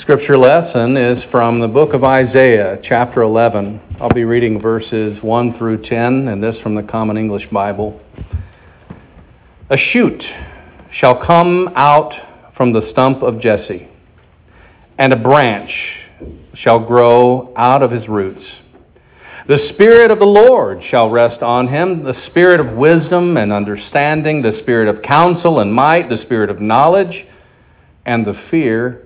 Scripture lesson is from the book of Isaiah, chapter 11. I'll be reading verses 1 through 10, and this from the Common English Bible. A shoot shall come out from the stump of Jesse, and a branch shall grow out of his roots. The Spirit of the Lord shall rest on him the Spirit of wisdom and understanding, the Spirit of counsel and might, the Spirit of knowledge, and the fear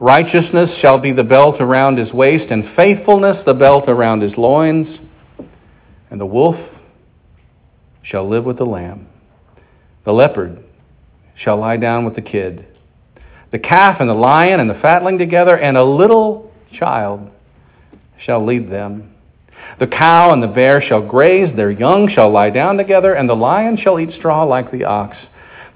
Righteousness shall be the belt around his waist, and faithfulness the belt around his loins. And the wolf shall live with the lamb. The leopard shall lie down with the kid. The calf and the lion and the fatling together, and a little child shall lead them. The cow and the bear shall graze, their young shall lie down together, and the lion shall eat straw like the ox.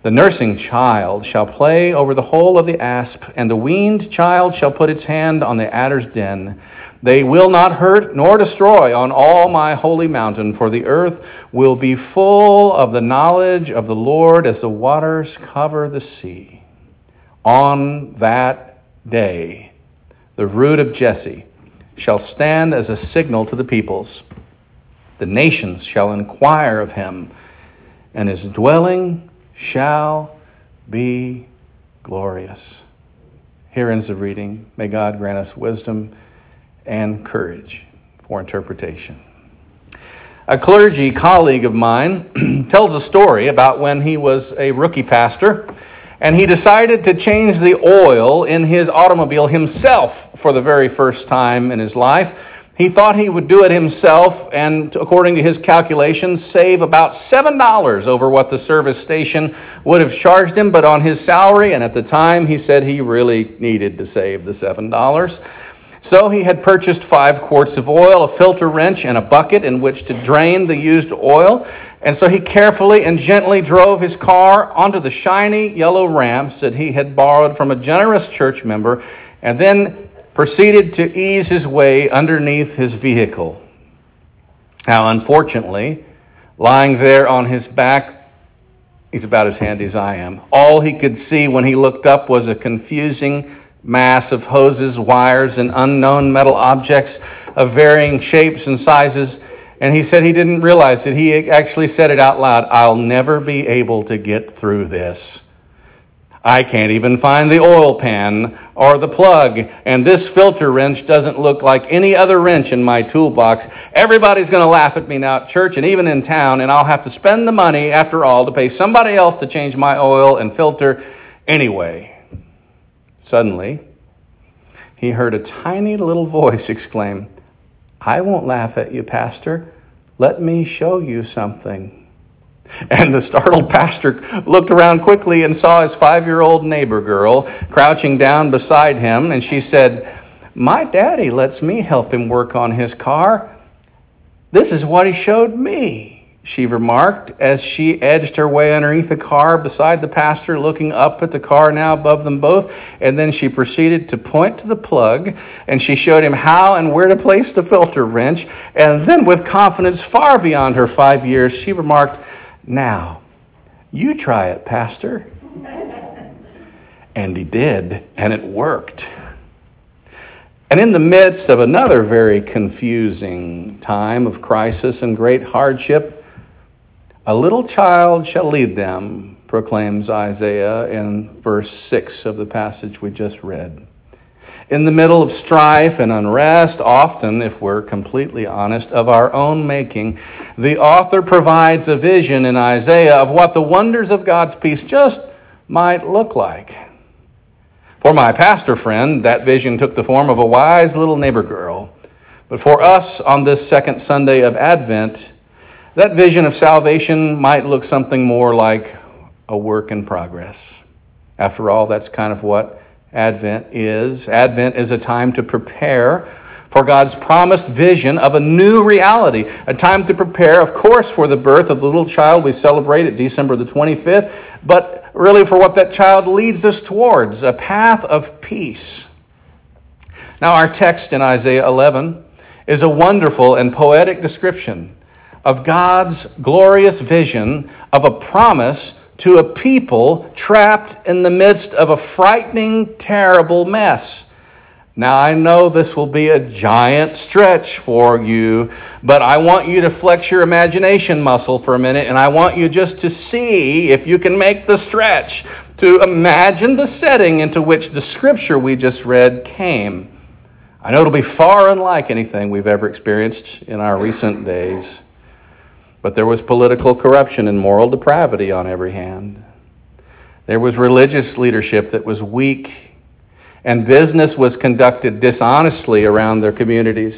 The nursing child shall play over the hole of the asp, and the weaned child shall put its hand on the adder's den. They will not hurt nor destroy on all my holy mountain, for the earth will be full of the knowledge of the Lord as the waters cover the sea. On that day, the root of Jesse shall stand as a signal to the peoples. The nations shall inquire of him, and his dwelling shall be glorious. Here ends the reading. May God grant us wisdom and courage for interpretation. A clergy colleague of mine tells a story about when he was a rookie pastor and he decided to change the oil in his automobile himself for the very first time in his life. He thought he would do it himself and, according to his calculations, save about $7 over what the service station would have charged him. But on his salary, and at the time, he said he really needed to save the $7. So he had purchased five quarts of oil, a filter wrench, and a bucket in which to drain the used oil. And so he carefully and gently drove his car onto the shiny yellow ramps that he had borrowed from a generous church member. And then proceeded to ease his way underneath his vehicle. Now, unfortunately, lying there on his back, he's about as handy as I am. All he could see when he looked up was a confusing mass of hoses, wires, and unknown metal objects of varying shapes and sizes. And he said he didn't realize it. He actually said it out loud I'll never be able to get through this. I can't even find the oil pan or the plug, and this filter wrench doesn't look like any other wrench in my toolbox. Everybody's going to laugh at me now at church and even in town, and I'll have to spend the money, after all, to pay somebody else to change my oil and filter anyway. Suddenly, he heard a tiny little voice exclaim, I won't laugh at you, Pastor. Let me show you something. And the startled pastor looked around quickly and saw his five year old neighbor girl crouching down beside him. And she said, My daddy lets me help him work on his car. This is what he showed me, she remarked as she edged her way underneath the car beside the pastor, looking up at the car now above them both. And then she proceeded to point to the plug and she showed him how and where to place the filter wrench. And then, with confidence far beyond her five years, she remarked, now, you try it, Pastor. and he did, and it worked. And in the midst of another very confusing time of crisis and great hardship, a little child shall lead them, proclaims Isaiah in verse 6 of the passage we just read in the middle of strife and unrest, often, if we're completely honest, of our own making, the author provides a vision in Isaiah of what the wonders of God's peace just might look like. For my pastor friend, that vision took the form of a wise little neighbor girl. But for us on this second Sunday of Advent, that vision of salvation might look something more like a work in progress. After all, that's kind of what Advent is. Advent is a time to prepare for God's promised vision of a new reality, a time to prepare, of course, for the birth of the little child we celebrate at December the 25th, but really for what that child leads us towards, a path of peace. Now, our text in Isaiah 11 is a wonderful and poetic description of God's glorious vision of a promise to a people trapped in the midst of a frightening, terrible mess. Now, I know this will be a giant stretch for you, but I want you to flex your imagination muscle for a minute, and I want you just to see if you can make the stretch to imagine the setting into which the scripture we just read came. I know it'll be far unlike anything we've ever experienced in our recent days. But there was political corruption and moral depravity on every hand. There was religious leadership that was weak, and business was conducted dishonestly around their communities.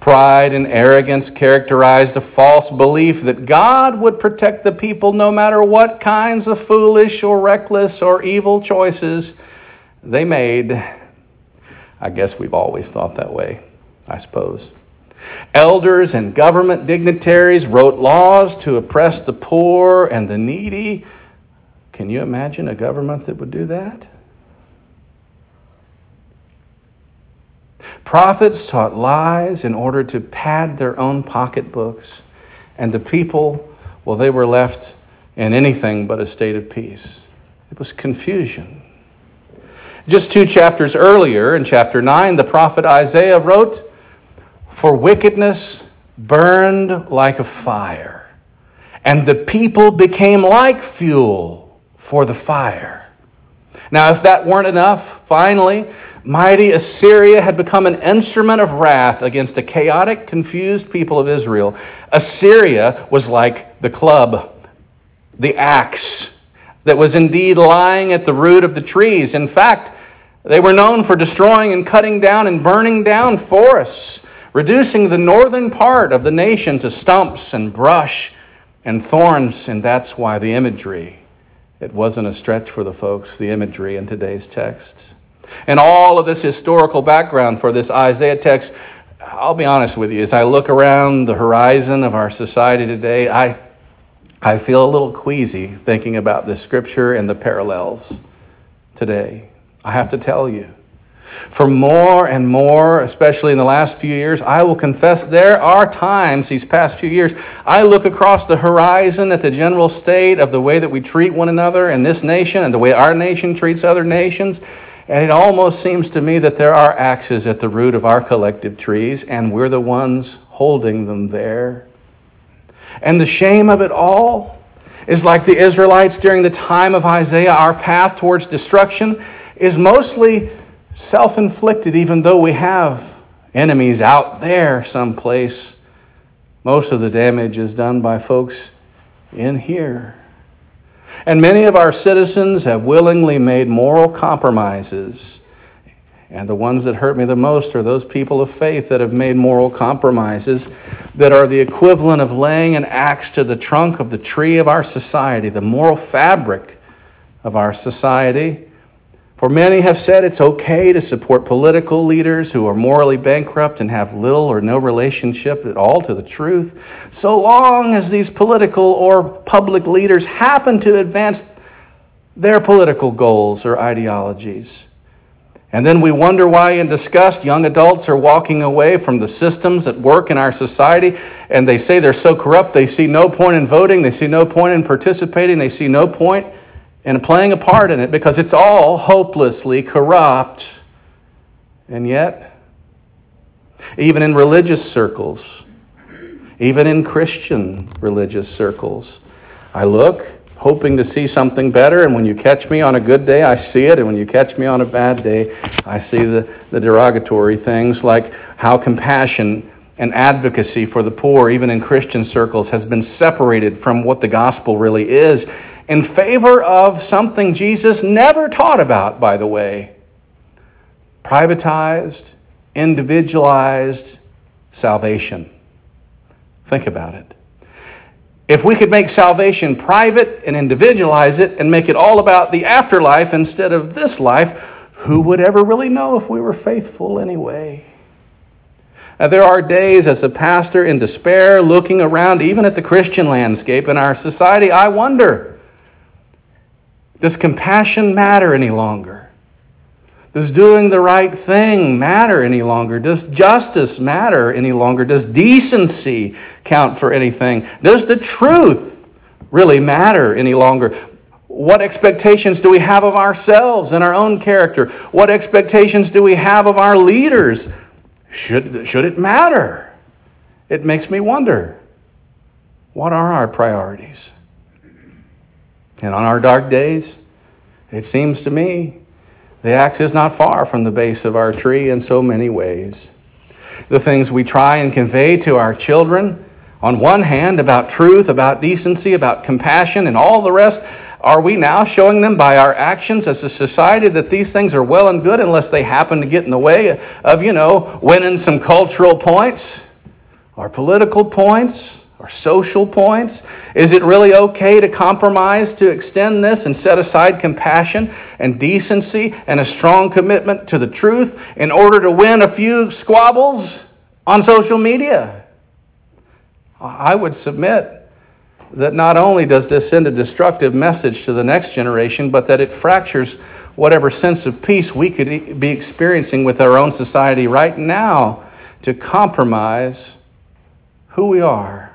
Pride and arrogance characterized a false belief that God would protect the people no matter what kinds of foolish or reckless or evil choices they made. I guess we've always thought that way, I suppose. Elders and government dignitaries wrote laws to oppress the poor and the needy. Can you imagine a government that would do that? Prophets taught lies in order to pad their own pocketbooks, and the people, well, they were left in anything but a state of peace. It was confusion. Just two chapters earlier, in chapter 9, the prophet Isaiah wrote, for wickedness burned like a fire, and the people became like fuel for the fire. Now, if that weren't enough, finally, mighty Assyria had become an instrument of wrath against the chaotic, confused people of Israel. Assyria was like the club, the axe that was indeed lying at the root of the trees. In fact, they were known for destroying and cutting down and burning down forests reducing the northern part of the nation to stumps and brush and thorns, and that's why the imagery. It wasn't a stretch for the folks, the imagery in today's text. And all of this historical background for this Isaiah text, I'll be honest with you, as I look around the horizon of our society today, I, I feel a little queasy thinking about this scripture and the parallels today. I have to tell you. For more and more, especially in the last few years, I will confess there are times these past few years, I look across the horizon at the general state of the way that we treat one another in this nation and the way our nation treats other nations. And it almost seems to me that there are axes at the root of our collective trees, and we're the ones holding them there. And the shame of it all is like the Israelites during the time of Isaiah, our path towards destruction is mostly self inflicted, even though we have enemies out there someplace. Most of the damage is done by folks in here. And many of our citizens have willingly made moral compromises. And the ones that hurt me the most are those people of faith that have made moral compromises that are the equivalent of laying an axe to the trunk of the tree of our society, the moral fabric of our society. For many have said it's okay to support political leaders who are morally bankrupt and have little or no relationship at all to the truth, so long as these political or public leaders happen to advance their political goals or ideologies. And then we wonder why, in disgust, young adults are walking away from the systems that work in our society, and they say they're so corrupt, they see no point in voting, they see no point in participating, they see no point and playing a part in it because it's all hopelessly corrupt. And yet, even in religious circles, even in Christian religious circles, I look hoping to see something better, and when you catch me on a good day, I see it, and when you catch me on a bad day, I see the, the derogatory things like how compassion and advocacy for the poor, even in Christian circles, has been separated from what the gospel really is in favor of something Jesus never taught about, by the way privatized, individualized salvation. Think about it. If we could make salvation private and individualize it and make it all about the afterlife instead of this life, who would ever really know if we were faithful anyway? Uh, there are days as a pastor in despair, looking around even at the Christian landscape in our society. I wonder does compassion matter any longer? Does doing the right thing matter any longer? Does justice matter any longer? Does decency count for anything? Does the truth really matter any longer? What expectations do we have of ourselves and our own character? What expectations do we have of our leaders? Should, should it matter? It makes me wonder what are our priorities? And on our dark days, it seems to me the axe is not far from the base of our tree in so many ways. The things we try and convey to our children, on one hand, about truth, about decency, about compassion, and all the rest, are we now showing them by our actions as a society that these things are well and good unless they happen to get in the way of, you know, winning some cultural points or political points? Or social points? Is it really okay to compromise to extend this and set aside compassion and decency and a strong commitment to the truth in order to win a few squabbles on social media? I would submit that not only does this send a destructive message to the next generation, but that it fractures whatever sense of peace we could be experiencing with our own society right now to compromise who we are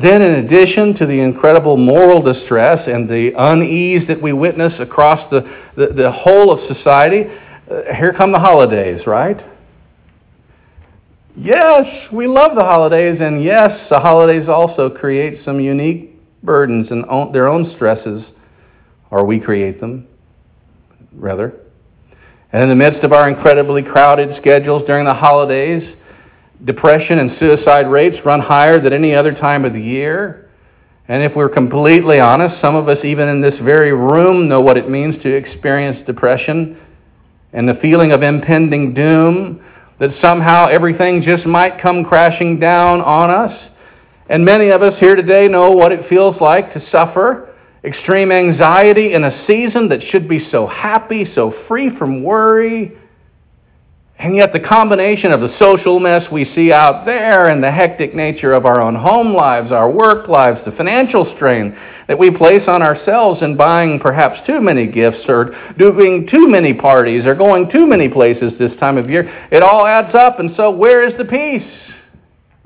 then, in addition to the incredible moral distress and the unease that we witness across the, the, the whole of society, uh, here come the holidays, right? Yes, we love the holidays, and yes, the holidays also create some unique burdens and own, their own stresses, or we create them, rather. And in the midst of our incredibly crowded schedules during the holidays, depression and suicide rates run higher than any other time of the year. And if we're completely honest, some of us, even in this very room, know what it means to experience depression and the feeling of impending doom, that somehow everything just might come crashing down on us. And many of us here today know what it feels like to suffer extreme anxiety in a season that should be so happy, so free from worry and yet, the combination of the social mess we see out there and the hectic nature of our own home lives, our work lives, the financial strain that we place on ourselves in buying perhaps too many gifts or doing too many parties or going too many places this time of year, it all adds up. And so, where is the peace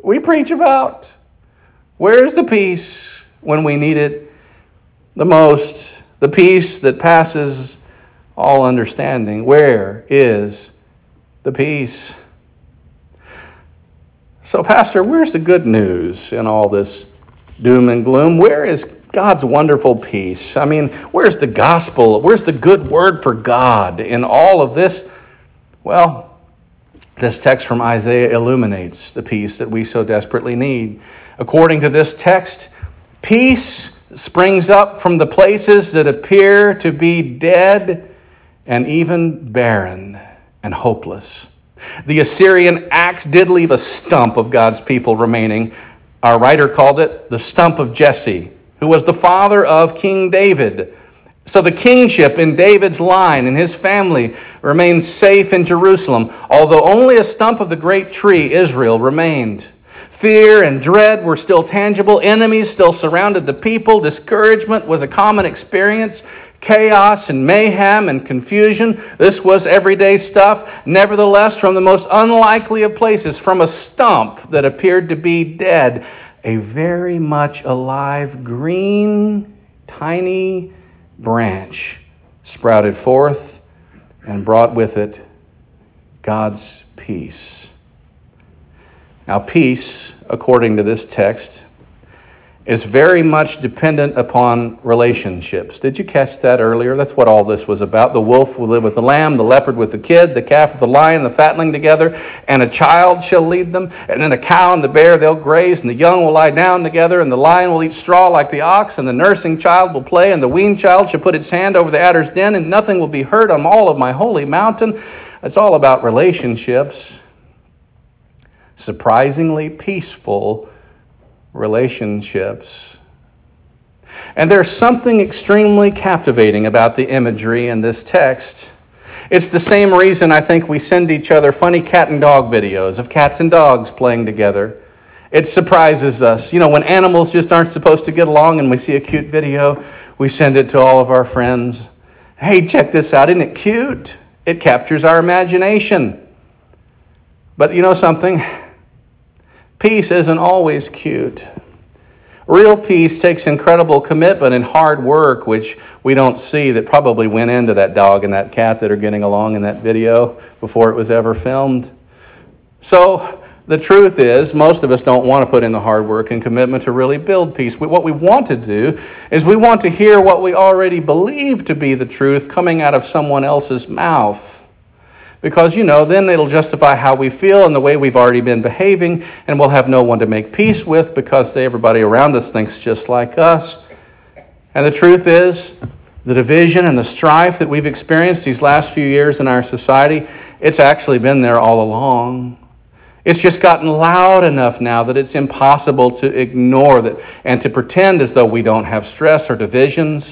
we preach about? Where is the peace when we need it the most? The peace that passes all understanding. Where is the peace. So, Pastor, where's the good news in all this doom and gloom? Where is God's wonderful peace? I mean, where's the gospel? Where's the good word for God in all of this? Well, this text from Isaiah illuminates the peace that we so desperately need. According to this text, peace springs up from the places that appear to be dead and even barren and hopeless. The Assyrian axe did leave a stump of God's people remaining. Our writer called it the stump of Jesse, who was the father of King David. So the kingship in David's line and his family remained safe in Jerusalem, although only a stump of the great tree, Israel, remained. Fear and dread were still tangible. Enemies still surrounded the people. Discouragement was a common experience chaos and mayhem and confusion. This was everyday stuff. Nevertheless, from the most unlikely of places, from a stump that appeared to be dead, a very much alive, green, tiny branch sprouted forth and brought with it God's peace. Now, peace, according to this text, is very much dependent upon relationships. Did you catch that earlier? That's what all this was about. The wolf will live with the lamb, the leopard with the kid, the calf with the lion, the fatling together, and a child shall lead them. And then the cow and the bear, they'll graze, and the young will lie down together, and the lion will eat straw like the ox, and the nursing child will play, and the weaned child shall put its hand over the adder's den, and nothing will be hurt on all of my holy mountain. It's all about relationships. Surprisingly peaceful relationships. And there's something extremely captivating about the imagery in this text. It's the same reason I think we send each other funny cat and dog videos of cats and dogs playing together. It surprises us. You know, when animals just aren't supposed to get along and we see a cute video, we send it to all of our friends. Hey, check this out. Isn't it cute? It captures our imagination. But you know something? Peace isn't always cute. Real peace takes incredible commitment and hard work, which we don't see that probably went into that dog and that cat that are getting along in that video before it was ever filmed. So, the truth is, most of us don't want to put in the hard work and commitment to really build peace. What we want to do is we want to hear what we already believe to be the truth coming out of someone else's mouth. Because, you know, then it'll justify how we feel and the way we've already been behaving, and we'll have no one to make peace with because everybody around us thinks just like us. And the truth is, the division and the strife that we've experienced these last few years in our society, it's actually been there all along. It's just gotten loud enough now that it's impossible to ignore that and to pretend as though we don't have stress or divisions.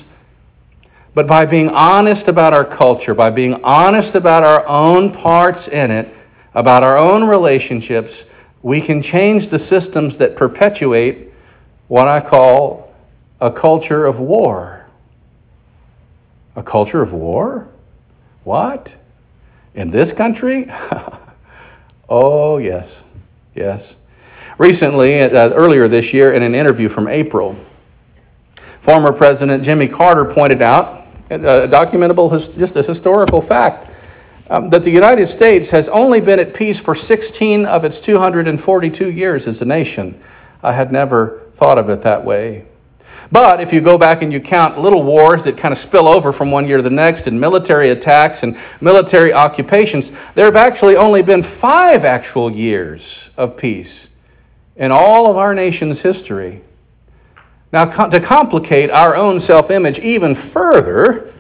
But by being honest about our culture, by being honest about our own parts in it, about our own relationships, we can change the systems that perpetuate what I call a culture of war. A culture of war? What? In this country? Oh, yes, yes. Recently, uh, earlier this year, in an interview from April, former President Jimmy Carter pointed out, a documentable, just a historical fact, um, that the United States has only been at peace for 16 of its 242 years as a nation. I had never thought of it that way. But if you go back and you count little wars that kind of spill over from one year to the next, and military attacks and military occupations, there have actually only been five actual years of peace in all of our nation's history. Now, to complicate our own self image even further,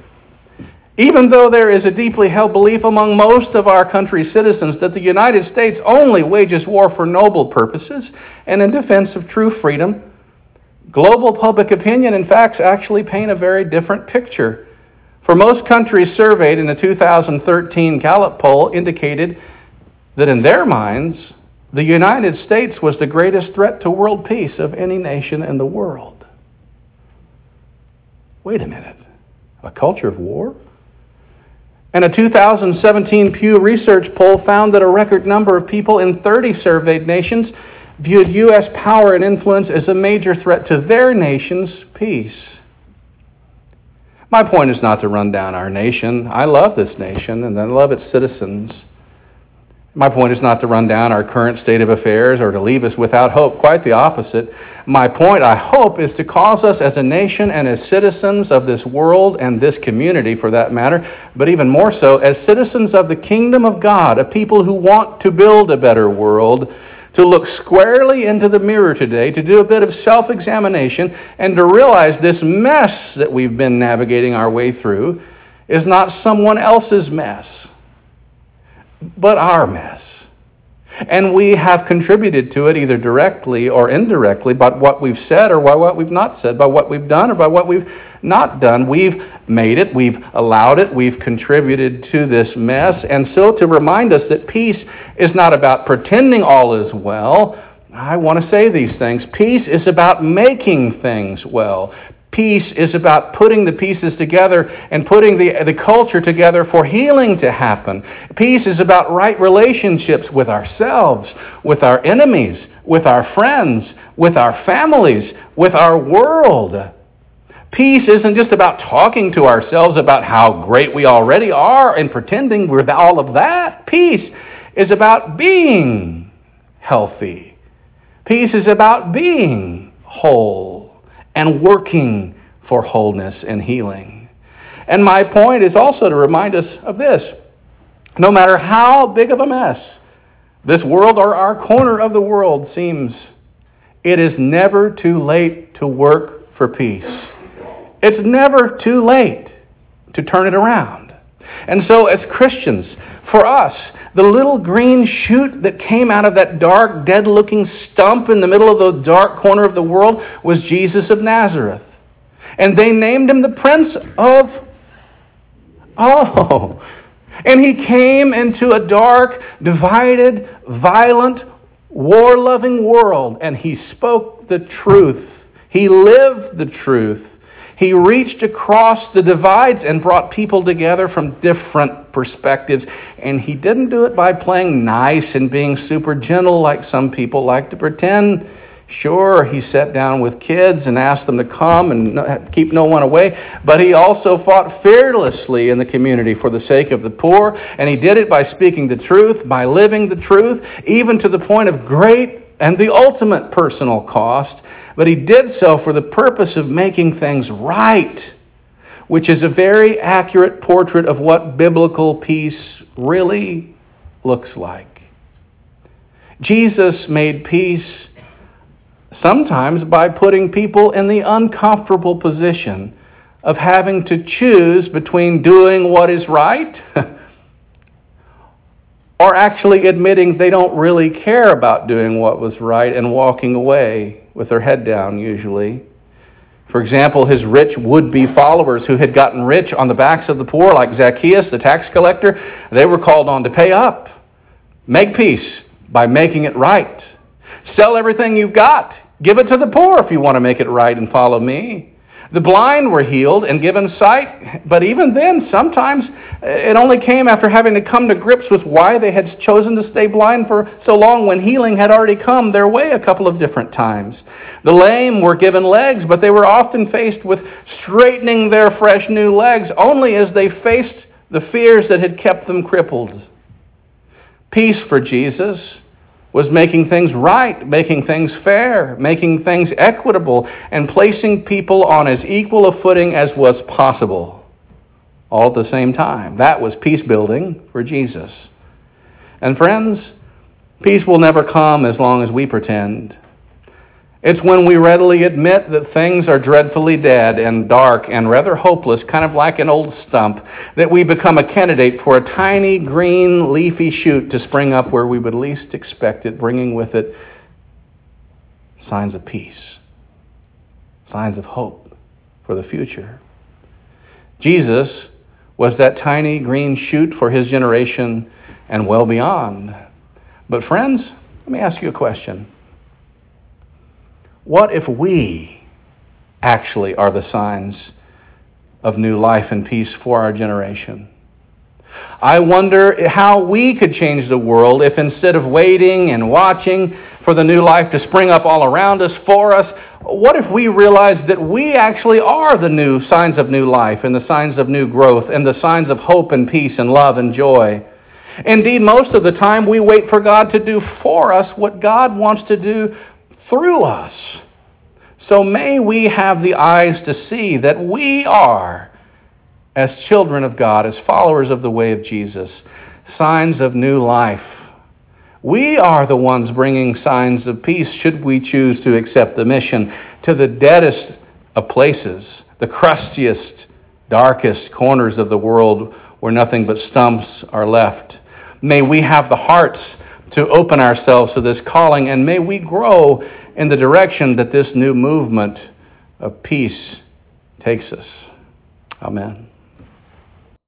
even though there is a deeply held belief among most of our country's citizens that the United States only wages war for noble purposes and in defense of true freedom, Global public opinion and facts actually paint a very different picture. For most countries surveyed in the 2013 Gallup poll indicated that in their minds, the United States was the greatest threat to world peace of any nation in the world. Wait a minute. A culture of war? And a 2017 Pew Research poll found that a record number of people in 30 surveyed nations viewed U.S. power and influence as a major threat to their nation's peace. My point is not to run down our nation. I love this nation and I love its citizens. My point is not to run down our current state of affairs or to leave us without hope. Quite the opposite. My point, I hope, is to cause us as a nation and as citizens of this world and this community, for that matter, but even more so, as citizens of the kingdom of God, a people who want to build a better world, to look squarely into the mirror today, to do a bit of self examination, and to realize this mess that we've been navigating our way through is not someone else's mess, but our mess. And we have contributed to it either directly or indirectly by what we've said or by what we've not said, by what we've done or by what we've not done. We've made it, we've allowed it, we've contributed to this mess. And so, to remind us that peace is not about pretending all is well, I want to say these things. Peace is about making things well. Peace is about putting the pieces together and putting the, the culture together for healing to happen. Peace is about right relationships with ourselves, with our enemies, with our friends, with our families, with our world. Peace isn't just about talking to ourselves about how great we already are and pretending we're all of that. Peace is about being healthy. Peace is about being whole and working for wholeness and healing. And my point is also to remind us of this no matter how big of a mess this world or our corner of the world seems, it is never too late to work for peace. It's never too late to turn it around. And so, as Christians, for us, the little green shoot that came out of that dark, dead looking stump in the middle of the dark corner of the world was Jesus of Nazareth. And they named him the Prince of. Oh, And he came into a dark, divided, violent, war loving world, and he spoke the truth. He lived the truth. He reached across the divides and brought people together from different perspectives. And he didn't do it by playing nice and being super gentle like some people like to pretend. Sure, he sat down with kids and asked them to come and keep no one away, but he also fought fearlessly in the community for the sake of the poor, and he did it by speaking the truth, by living the truth, even to the point of great and the ultimate personal cost. But he did so for the purpose of making things right, which is a very accurate portrait of what biblical peace really looks like. Jesus made peace sometimes by putting people in the uncomfortable position of having to choose between doing what is right or actually admitting they don't really care about doing what was right and walking away with their head down, usually. For example, his rich would be followers who had gotten rich on the backs of the poor, like Zacchaeus, the tax collector, they were called on to pay up. Make peace by making it right. Sell everything you've got Give it to the poor if you want to make it right and follow me. The blind were healed and given sight, but even then, sometimes uh, it only came after having to come to grips with why they had chosen to stay blind for so long when healing had already come their way a couple of different times. The lame were given legs, but they were often faced with straightening their fresh new legs only as they faced the fears that had kept them crippled. Peace for Jesus was making things right, making things fair, making things equitable, and placing people on as equal a footing as was possible, all at the same time. That was peace building for Jesus. And friends, peace will never come as long as we pretend. It's when we readily admit that things are dreadfully dead and dark and rather hopeless, kind of like an old stump, that we become a candidate for a tiny green leafy shoot to spring up where we would least expect it, bringing with it signs of peace, signs of hope for the future. Jesus was that tiny green shoot for his generation and well beyond. But, friends, let me ask you a question. What if we actually are the signs of new life and peace for our generation? I wonder how we could change the world if instead of waiting and watching for the new life to spring up all around us for us, what if we realized that we actually are the new signs of new life and the signs of new growth and the signs of hope and peace and love and joy? Indeed, most of the time we wait for God to do for us what God wants to do through us. So may we have the eyes to see that we are, as children of God, as followers of the way of Jesus, signs of new life. We are the ones bringing signs of peace, should we choose to accept the mission, to the deadest of places, the crustiest, darkest corners of the world where nothing but stumps are left. May we have the hearts to open ourselves to this calling, and may we grow in the direction that this new movement of peace takes us. Amen.